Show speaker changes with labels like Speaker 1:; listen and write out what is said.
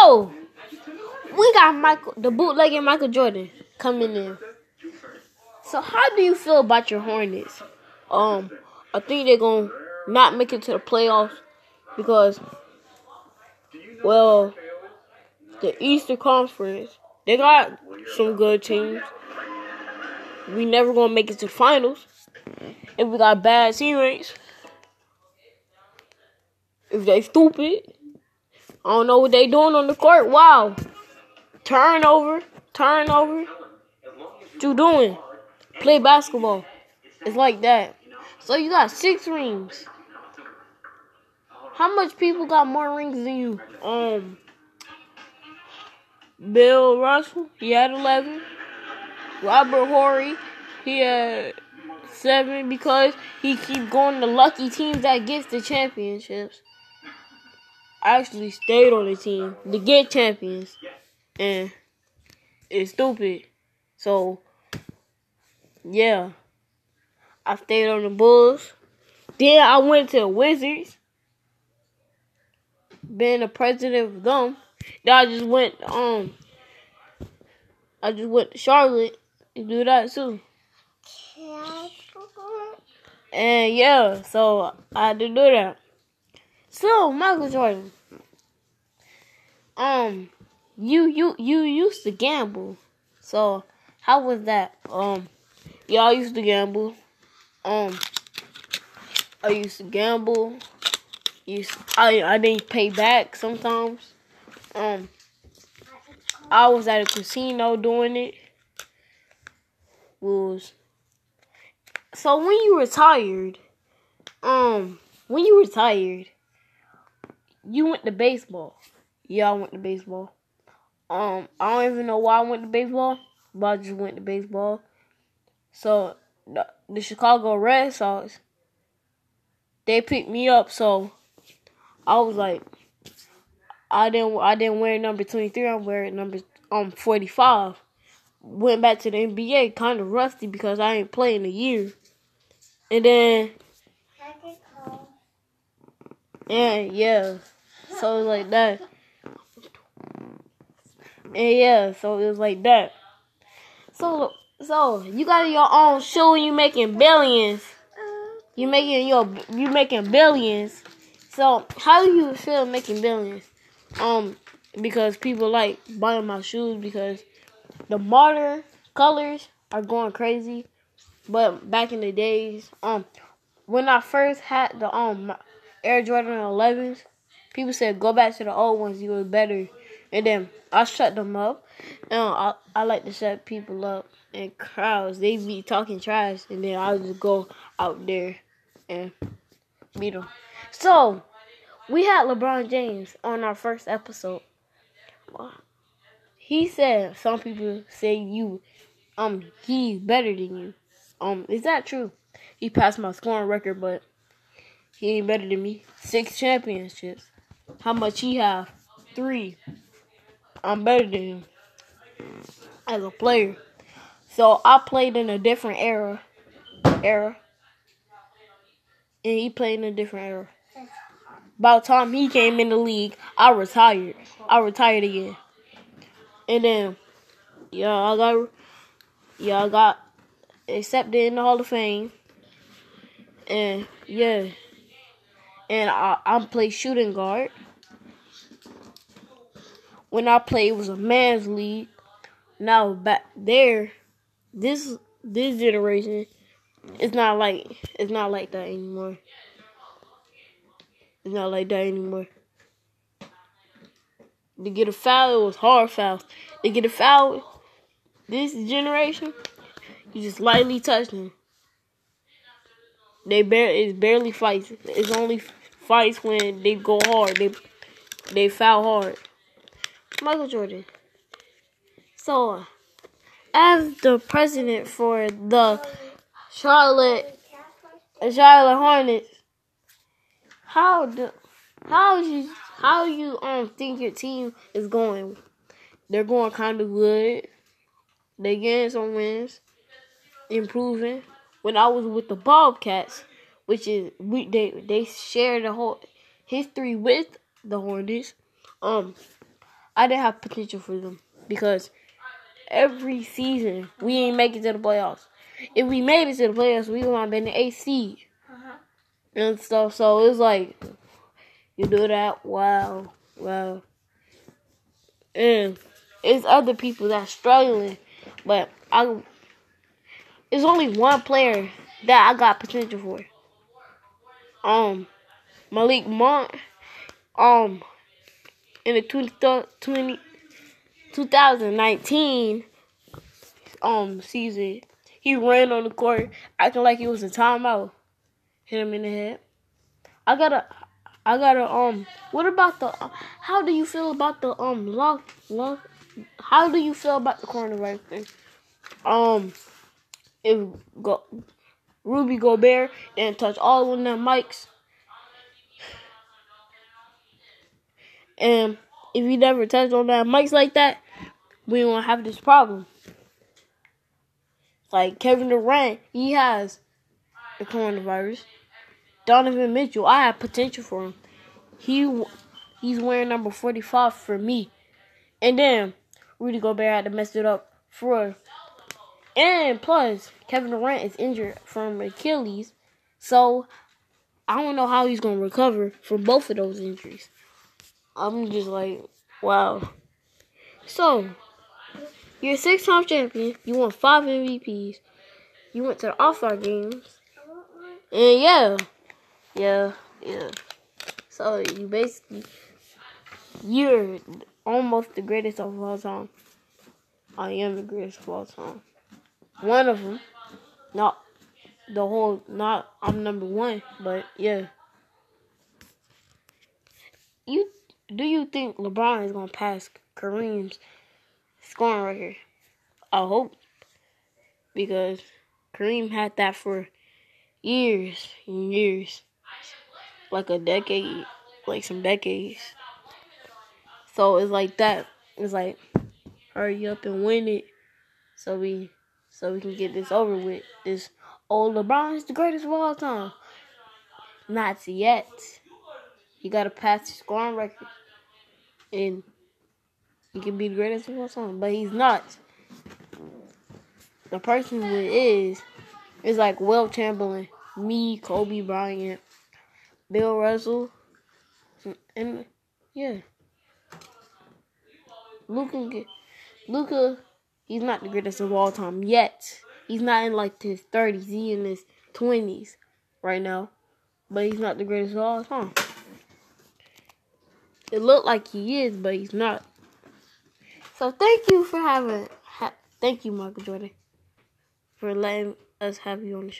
Speaker 1: So we got Michael, the bootlegging Michael Jordan coming in. So how do you feel about your Hornets? Um, I think they're gonna not make it to the playoffs because, well, the Eastern Conference they got some good teams. We never gonna make it to the finals if we got bad teammates. If they stupid, I don't know what they doing on the court. Wow, turnover, turnover. What you doing? Play basketball. It's like that. So you got six rings. How much people got more rings than you? Um, Bill Russell, he had eleven. Robert Horry, he had seven because he keep going to lucky teams that gets the championships. I actually stayed on the team to get champions, and it's stupid. So yeah. I stayed on the Bulls. Then I went to the Wizards. Being the president of them. Then I just went um I just went to Charlotte and do that too. And yeah, so I had to do that. So Michael Jordan. Um you you you used to gamble. So how was that? Um y'all used to gamble. Um, I used to gamble. Used I I didn't pay back sometimes. Um, I was at a casino doing it. Was so when you retired, um, when you retired, you went to baseball. Yeah, I went to baseball. Um, I don't even know why I went to baseball, but I just went to baseball. So the, the Chicago Red Sox, they picked me up. So I was like, I didn't I didn't wear number twenty three. I'm wearing number um forty five. Went back to the NBA, kind of rusty because I ain't playing a year. And then, and yeah, so it was like that. And yeah, so it was like that. So so you got your own and you making billions. You making your you making billions. So how do you feel making billions? Um, because people like buying my shoes because the modern colors are going crazy. But back in the days, um, when I first had the um Air Jordan 11s, people said go back to the old ones. You was better, and then I shut them up. And I I like to shut people up and crowds, they be talking trash, and then I'll just go out there and beat them. So, we had LeBron James on our first episode. He said some people say you, um, he's better than you. Um, is that true? He passed my scoring record, but he ain't better than me. Six championships. How much he have? Three. I'm better than him as a player. So I played in a different era, era, and he played in a different era. By the time he came in the league, I retired. I retired again, and then yeah, I got yeah, I got accepted in the Hall of Fame, and yeah, and I I play shooting guard. When I played, it was a man's league. Now back there this this generation it's not like it's not like that anymore. It's not like that anymore. To get a foul, it was hard foul. To get a foul, this generation, you just lightly touch them. They bare it's barely fights. It's only fights when they go hard. They they foul hard. Michael Jordan. So as the president for the Charlotte Charlotte Hornets, how do how you how you um think your team is going? They're going kind of good. They getting some wins, improving. When I was with the Bobcats, which is we they they share the whole history with the Hornets. Um, I didn't have potential for them because every season we ain't make it to the playoffs. If we made it to the playoffs, we would have been the eighth seed
Speaker 2: Uh-huh.
Speaker 1: and stuff. So it's like you do that, wow, wow. And it's other people that's struggling, but I it's only one player that I got potential for. Um, Malik Monk. Um, in the 20, 20 2019 um season, he ran on the court acting like it was a timeout. Hit him in the head. I gotta, I gotta. Um, what about the? How do you feel about the um lock lock? How do you feel about the coronavirus thing? Um, if go, Rudy Gobert didn't touch all of them mics, and if he never touched on that mics like that, we won't have this problem. Like Kevin Durant, he has the coronavirus. Donovan Mitchell, I have potential for him. He he's wearing number forty five for me, and then Rudy Gobert had to mess it up for. And plus, Kevin Durant is injured from Achilles, so I don't know how he's gonna recover from both of those injuries. I'm just like, wow. So, you're a six time champion. You won five MVPs. You went to the All Star games. And yeah, yeah, yeah. So, you basically, you're almost the greatest of all time. I am the greatest of all time. One of them. Not the whole, not I'm number one, but yeah. You do you think LeBron is gonna pass Kareem's scoring record? I hope because Kareem had that for years and years, like a decade, like some decades. So it's like that. It's like hurry up and win it, so we so we can get this over with. This old LeBron is the greatest of all time. Not yet. You gotta pass the scoring record. And he can be the greatest of all time. But he's not. The person who is is like Wilt Chamberlain, me, Kobe Bryant, Bill Russell, and yeah. Luka Luka he's not the greatest of all time yet. He's not in like his thirties, He's in his twenties right now. But he's not the greatest of all time. It looked like he is, but he's not. So thank you for having. Ha- thank you, Michael Jordan, for letting us have you on the show.